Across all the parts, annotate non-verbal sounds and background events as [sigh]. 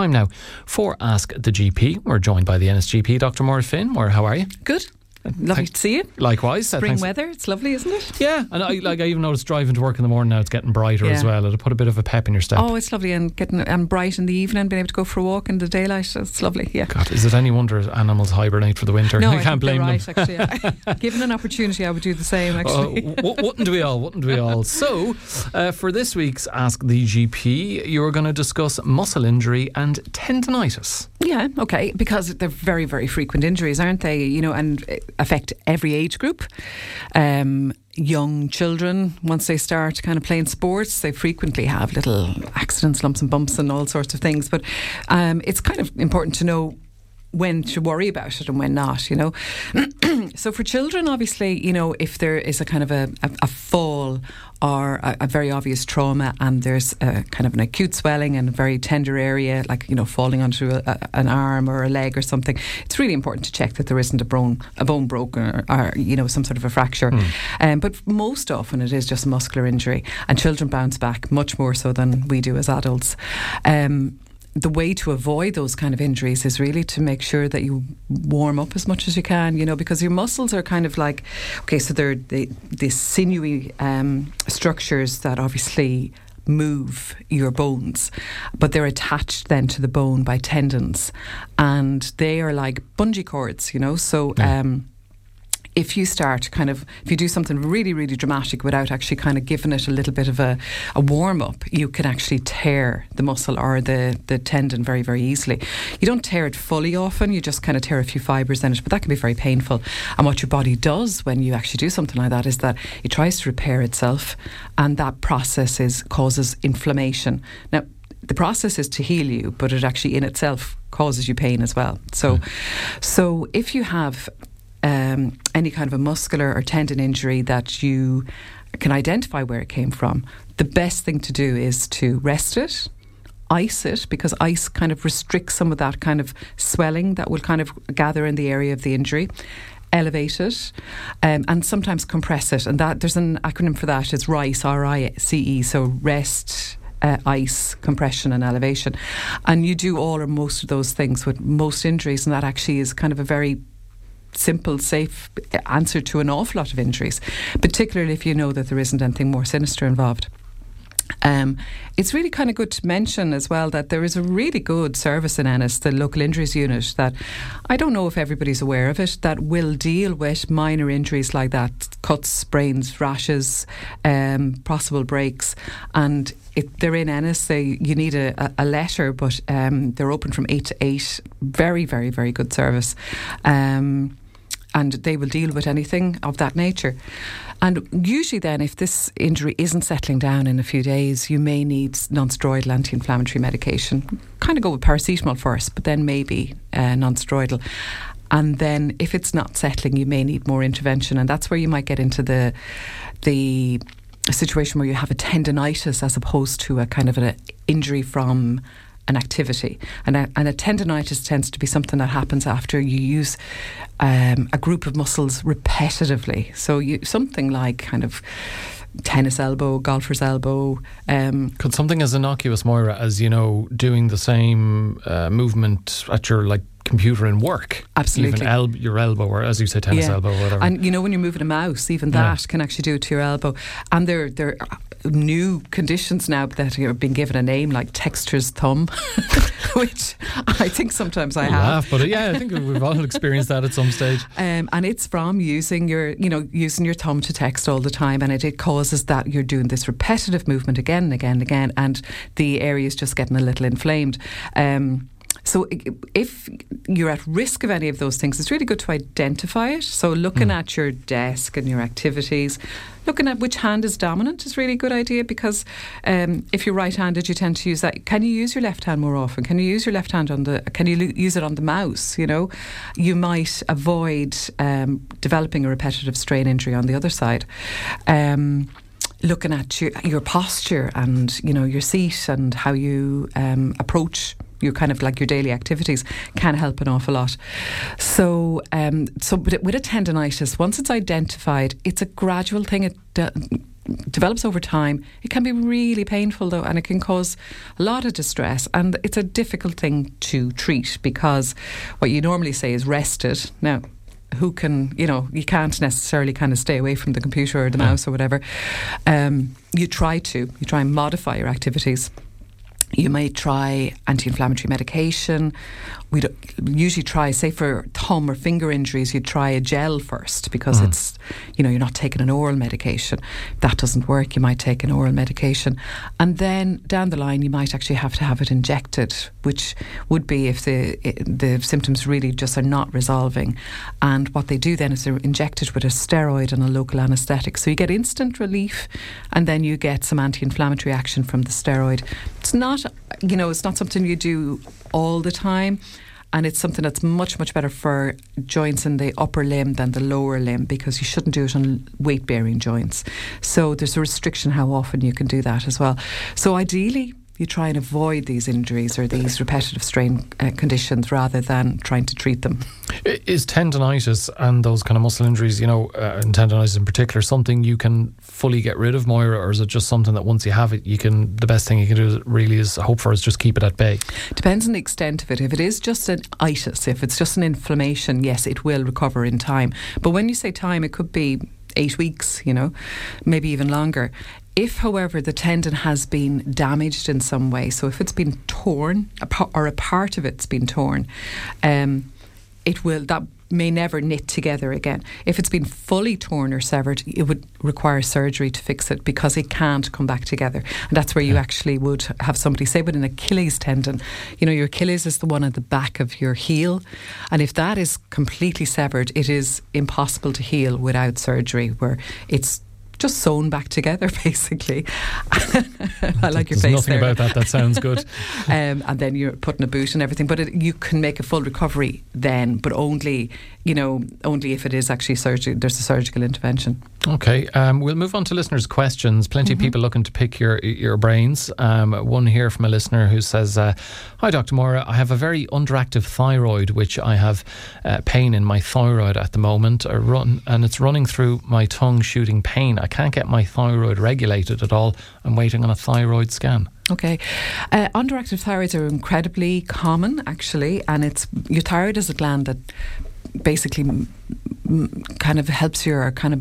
Time now for Ask the GP. We're joined by the NSGP, Dr. Maura Finn. Maura, how are you? Good. [laughs] Lovely Thank- to see you. Likewise. uh, Spring thanks- weather. It's lovely, isn't it? Yeah, and I like I even noticed driving to work in the morning now it's getting brighter as well. It'll put a bit of a pep in your step. Oh, it's lovely and getting and bright in the evening, being able to go for a walk in the daylight. It's lovely. Yeah. God, is it any wonder animals hibernate for the winter? No, [laughs] I I can't blame you're them. actually. yeah. [laughs] Given an opportunity, I would do the same. Uh, Actually. w- wouldn't we all? Wouldn't we all? So, uh, for this week's Ask the GP, you're going to discuss muscle injury and tendonitis. yeah. Okay. Because they're very, very frequent injuries, aren't they? You know, and uh, affect every age group. Um, young children, once they start kind of playing sports, they frequently have little accidents, lumps and bumps, and all sorts of things. But um, it's kind of important to know when to worry about it and when not, you know. [clears throat] so for children, obviously, you know, if there is a kind of a, a, a fall or a, a very obvious trauma and there's a kind of an acute swelling in a very tender area, like, you know, falling onto a, an arm or a leg or something, it's really important to check that there isn't a bone, a bone broken or, or you know, some sort of a fracture. Um, but most often it is just a muscular injury and children bounce back much more so than we do as adults. Um, the way to avoid those kind of injuries is really to make sure that you warm up as much as you can, you know, because your muscles are kind of like, okay, so they're the, the sinewy um, structures that obviously move your bones, but they're attached then to the bone by tendons, and they are like bungee cords, you know, so. Yeah. Um, if you start kind of if you do something really really dramatic without actually kind of giving it a little bit of a, a warm up you can actually tear the muscle or the the tendon very very easily. You don't tear it fully often you just kind of tear a few fibers in it but that can be very painful. And what your body does when you actually do something like that is that it tries to repair itself and that process is causes inflammation. Now the process is to heal you but it actually in itself causes you pain as well. So hmm. so if you have um, any kind of a muscular or tendon injury that you can identify where it came from, the best thing to do is to rest it, ice it, because ice kind of restricts some of that kind of swelling that will kind of gather in the area of the injury. Elevate it um, and sometimes compress it, and that there's an acronym for that. It's RICE, R I C E. So rest, uh, ice, compression, and elevation. And you do all or most of those things with most injuries, and that actually is kind of a very simple, safe answer to an awful lot of injuries, particularly if you know that there isn't anything more sinister involved. Um, it's really kind of good to mention as well that there is a really good service in Ennis, the local injuries unit, that I don't know if everybody's aware of it, that will deal with minor injuries like that cuts, sprains, rashes, um, possible breaks. And it, they're in Ennis. They, you need a, a, letter, but um, they're open from 8 to 8. Very, very, very good service. Um, and they will deal with anything of that nature. And usually, then, if this injury isn't settling down in a few days, you may need non-steroidal anti-inflammatory medication. Kind of go with paracetamol first, but then maybe uh, non-steroidal. And then, if it's not settling, you may need more intervention, and that's where you might get into the the situation where you have a tendonitis as opposed to a kind of an injury from an activity. And a, and a tendonitis tends to be something that happens after you use um, a group of muscles repetitively. So you, something like kind of tennis elbow, golfer's elbow. Um, Could something as innocuous, Moira, as you know, doing the same uh, movement at your like computer in work, Absolutely. even el- your elbow, or as you say, tennis Yeah. elbow, or whatever. And you know, when you're moving a mouse, even Yeah. that can actually do it to your elbow. And there, there new conditions now that have been given a name like texter's thumb, [laughs] which I think sometimes I You have. laugh, but uh, yeah, I think we've all experienced that at some stage. [laughs] Um, and it's from using your, you know, using your thumb to text all the time, and it, it causes that you're doing this repetitive movement again and again and again, and the area is just getting a little inflamed. Um, so if you're at risk of any of those things, it's really good to identify it. So looking at your desk and your activities, looking at which hand is dominant is really a good idea because um, if you're right-handed, you tend to use that. Can you use your left hand more often? Can you use your left hand on the? Can you lo- use it on the mouse? You know, you might avoid um, developing a repetitive strain injury on the other side. Um, looking at your, your posture and you know your seat and how you um, approach your kind of like your daily activities can help an awful lot. So, um, so with a tendonitis, once it's identified, it's a gradual thing. It, uh, develops over time. It can be really painful though, and it can cause a lot of distress. And it's a difficult thing to treat because what you normally say is rest it. Now, who can, you know, you can't necessarily kind of stay away from the computer or the mouse or whatever. Um, you try to, you try and modify your activities. You may try anti inflammatory medication. We usually try, say, for thumb or finger injuries, you'd try a gel first because mm. it's, you know, you're not taking an oral medication. If that doesn't work, you might take an oral medication. And then down the line, you might actually have to have it injected, which would be if the, the symptoms really just are not resolving. And what they do then is they're injected with a steroid and a local anaesthetic. So you get instant relief and then you get some anti inflammatory action from the steroid. It's not, you know, it's not something you do all the time and it's something that's much much better for joints in the upper limb than the lower limb because you shouldn't do it on weight bearing joints so there's a restriction how often you can do that as well so ideally you try and avoid these injuries or these repetitive strain uh, conditions rather than trying to treat them. [laughs] Is tendonitis and those kind of muscle injuries, you know, uh, and tendonitis in particular, something you can fully get rid of, Moira, or is it just something that once you have it, you can the best thing you can do really is hope for is just keep it at bay? Depends on the extent of it. If it is just an itis, if it's just an inflammation, yes, it will recover in time. But when you say time, it could be eight weeks, you know, maybe even longer. If, however, the tendon has been damaged in some way, so if it's been torn or a part of it's been torn, um, it will that may never knit together again. If it's been fully torn or severed, it would require surgery to fix it because it can't come back together. And that's where you actually would have somebody say with an Achilles tendon, you know, your Achilles is the one at the back of your heel. And if that is completely severed, it is impossible to heal without surgery, where it's just sewn back together, [laughs] basically. I like your There's face. Nothing there. about that. That sounds good. [laughs] um, and then you're putting a boot and everything, but it, you can make a full recovery then, but only you know only if it is actually surgery. There's a surgical intervention. Okay, um, we'll move on to listeners' questions. Plenty mm-hmm. of people looking to pick your your brains. Um, one here from a listener who says, uh, "Hi, Dr. Mora. I have a very underactive thyroid, which I have uh, pain in my thyroid at the moment. I run and it's running through my tongue, shooting pain. I can't get my thyroid regulated at all. I'm waiting on a thyroid scan." Okay. Uh, underactive thyroids are incredibly common, actually, and it's your thyroid is a gland that basically kind of helps your kind of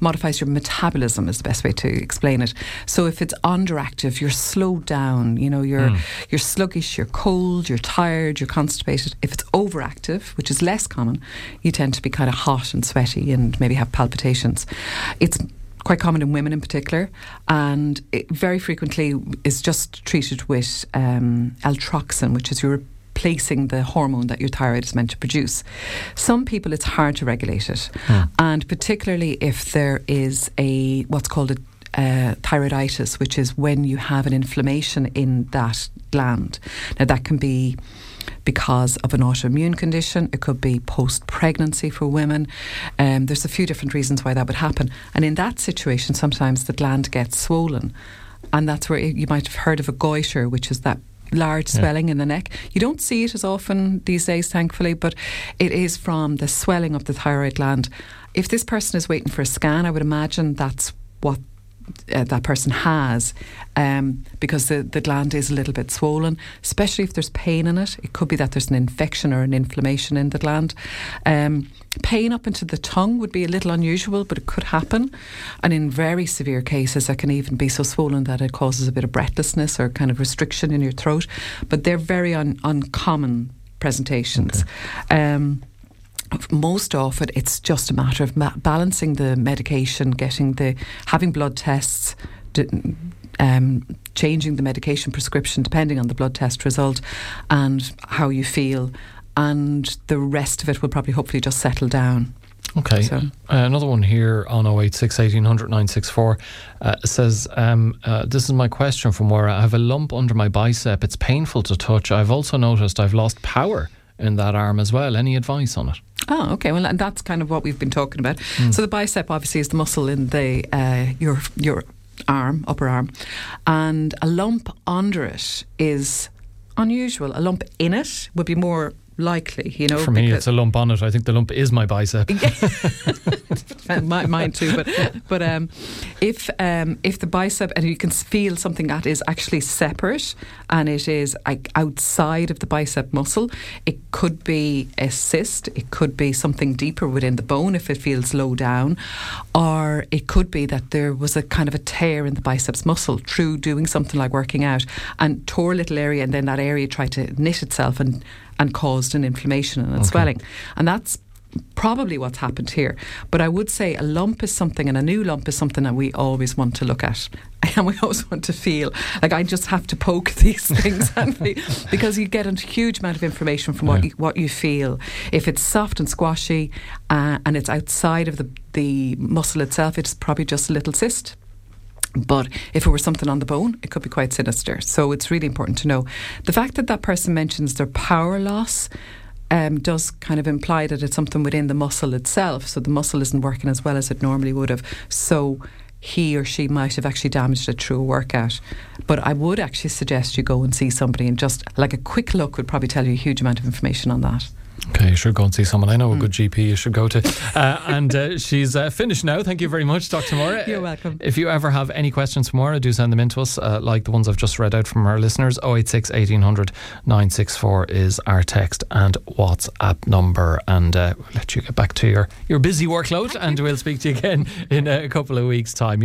modifies your metabolism is the best way to explain it. So if it's underactive, you're slowed down. You know, you're mm. you're sluggish, you're cold, you're tired, you're constipated. If it's overactive, which is less common, you tend to be kind of hot and sweaty and maybe have palpitations. It's quite common in women in particular, and it very frequently is just treated with um, Eltroxin, which is your replacing the hormone that your thyroid is meant to produce. Some people, it's hard to regulate it, hmm. and particularly if there is a what's called a uh, thyroiditis, which is when you have an inflammation in that gland. Now, that can be because of an autoimmune condition. It could be post pregnancy for women. Um, there's a few different reasons why that would happen. And in that situation, sometimes the gland gets swollen. And that's where you might have heard of a goiter, which is that large swelling yeah. in the neck. You don't see it as often these days, thankfully, but it is from the swelling of the thyroid gland. If this person is waiting for a scan, I would imagine that's what uh, that person has um, because the, the gland is a little bit swollen, especially if there's pain in it. It could be that there's an infection or an inflammation in the gland. Um, pain up into the tongue would be a little unusual, but it could happen. And in very severe cases, it can even be so swollen that it causes a bit of breathlessness or kind of restriction in your throat. But they're very un- uncommon presentations. Okay. Um, most often it's just a matter of ma- balancing the medication, getting the having blood tests. um, changing the medication prescription depending on the blood test result and how you feel, and the rest of it will probably hopefully just settle down. Okay. So. Uh, another one here on 086 1800 964 uh, says, um, uh, This is my question from where I have a lump under my bicep. It's painful to touch. I've also noticed I've lost power in that arm as well. Any advice on it? Oh, okay. Well, and that's kind of what we've been talking about. Mm. So the bicep obviously is the muscle in the uh, your your arm, upper arm, and a lump under it is unusual. A lump in it would be more likely, you know. For me, it's a lump on it. I think the lump is my bicep. [laughs] [laughs] my, mine too, but but um, if um, if the bicep and you can feel something that is actually separate and it is like outside of the bicep muscle, it could be a cyst, it could be something deeper within the bone if it feels low down, or it could be that there was a kind of a tear in the biceps muscle through doing something like working out and tore a little area, and then that area tried to knit itself and and caused an inflammation and a okay. swelling. And that's probably what's happened here. But I would say a lump is something, and a new lump is something that we always want to look at. [laughs] And we always want to feel like I just have to poke [laughs] these things because you get a huge amount of information from what, you, what you feel. If it's soft and squashy uh, and it's outside of the, the muscle itself, it's probably just a little cyst. But if it were something on the bone, it could be quite sinister. So it's really important to know. The fact that that person mentions their power loss um, does kind of imply that it's something within the muscle itself. So the muscle isn't working as well as it normally would have. So he or she might have actually damaged it through a workout. But I would actually suggest you go and see somebody and just like a quick look would probably tell you a huge amount of information on that. Okay, you should go and see someone. I know a good GP you should go to. [laughs] Uh, and uh, she's uh, finished now. Thank you very much, Dr. Moira. [laughs] You're welcome. If you ever have any questions for Moira, do send them in to us, uh, like the ones I've just read out from our listeners. 086 1800 964 is our text and WhatsApp number. And uh, we'll let you get back to your, your busy workload, and we'll speak to you again in a couple of weeks' time.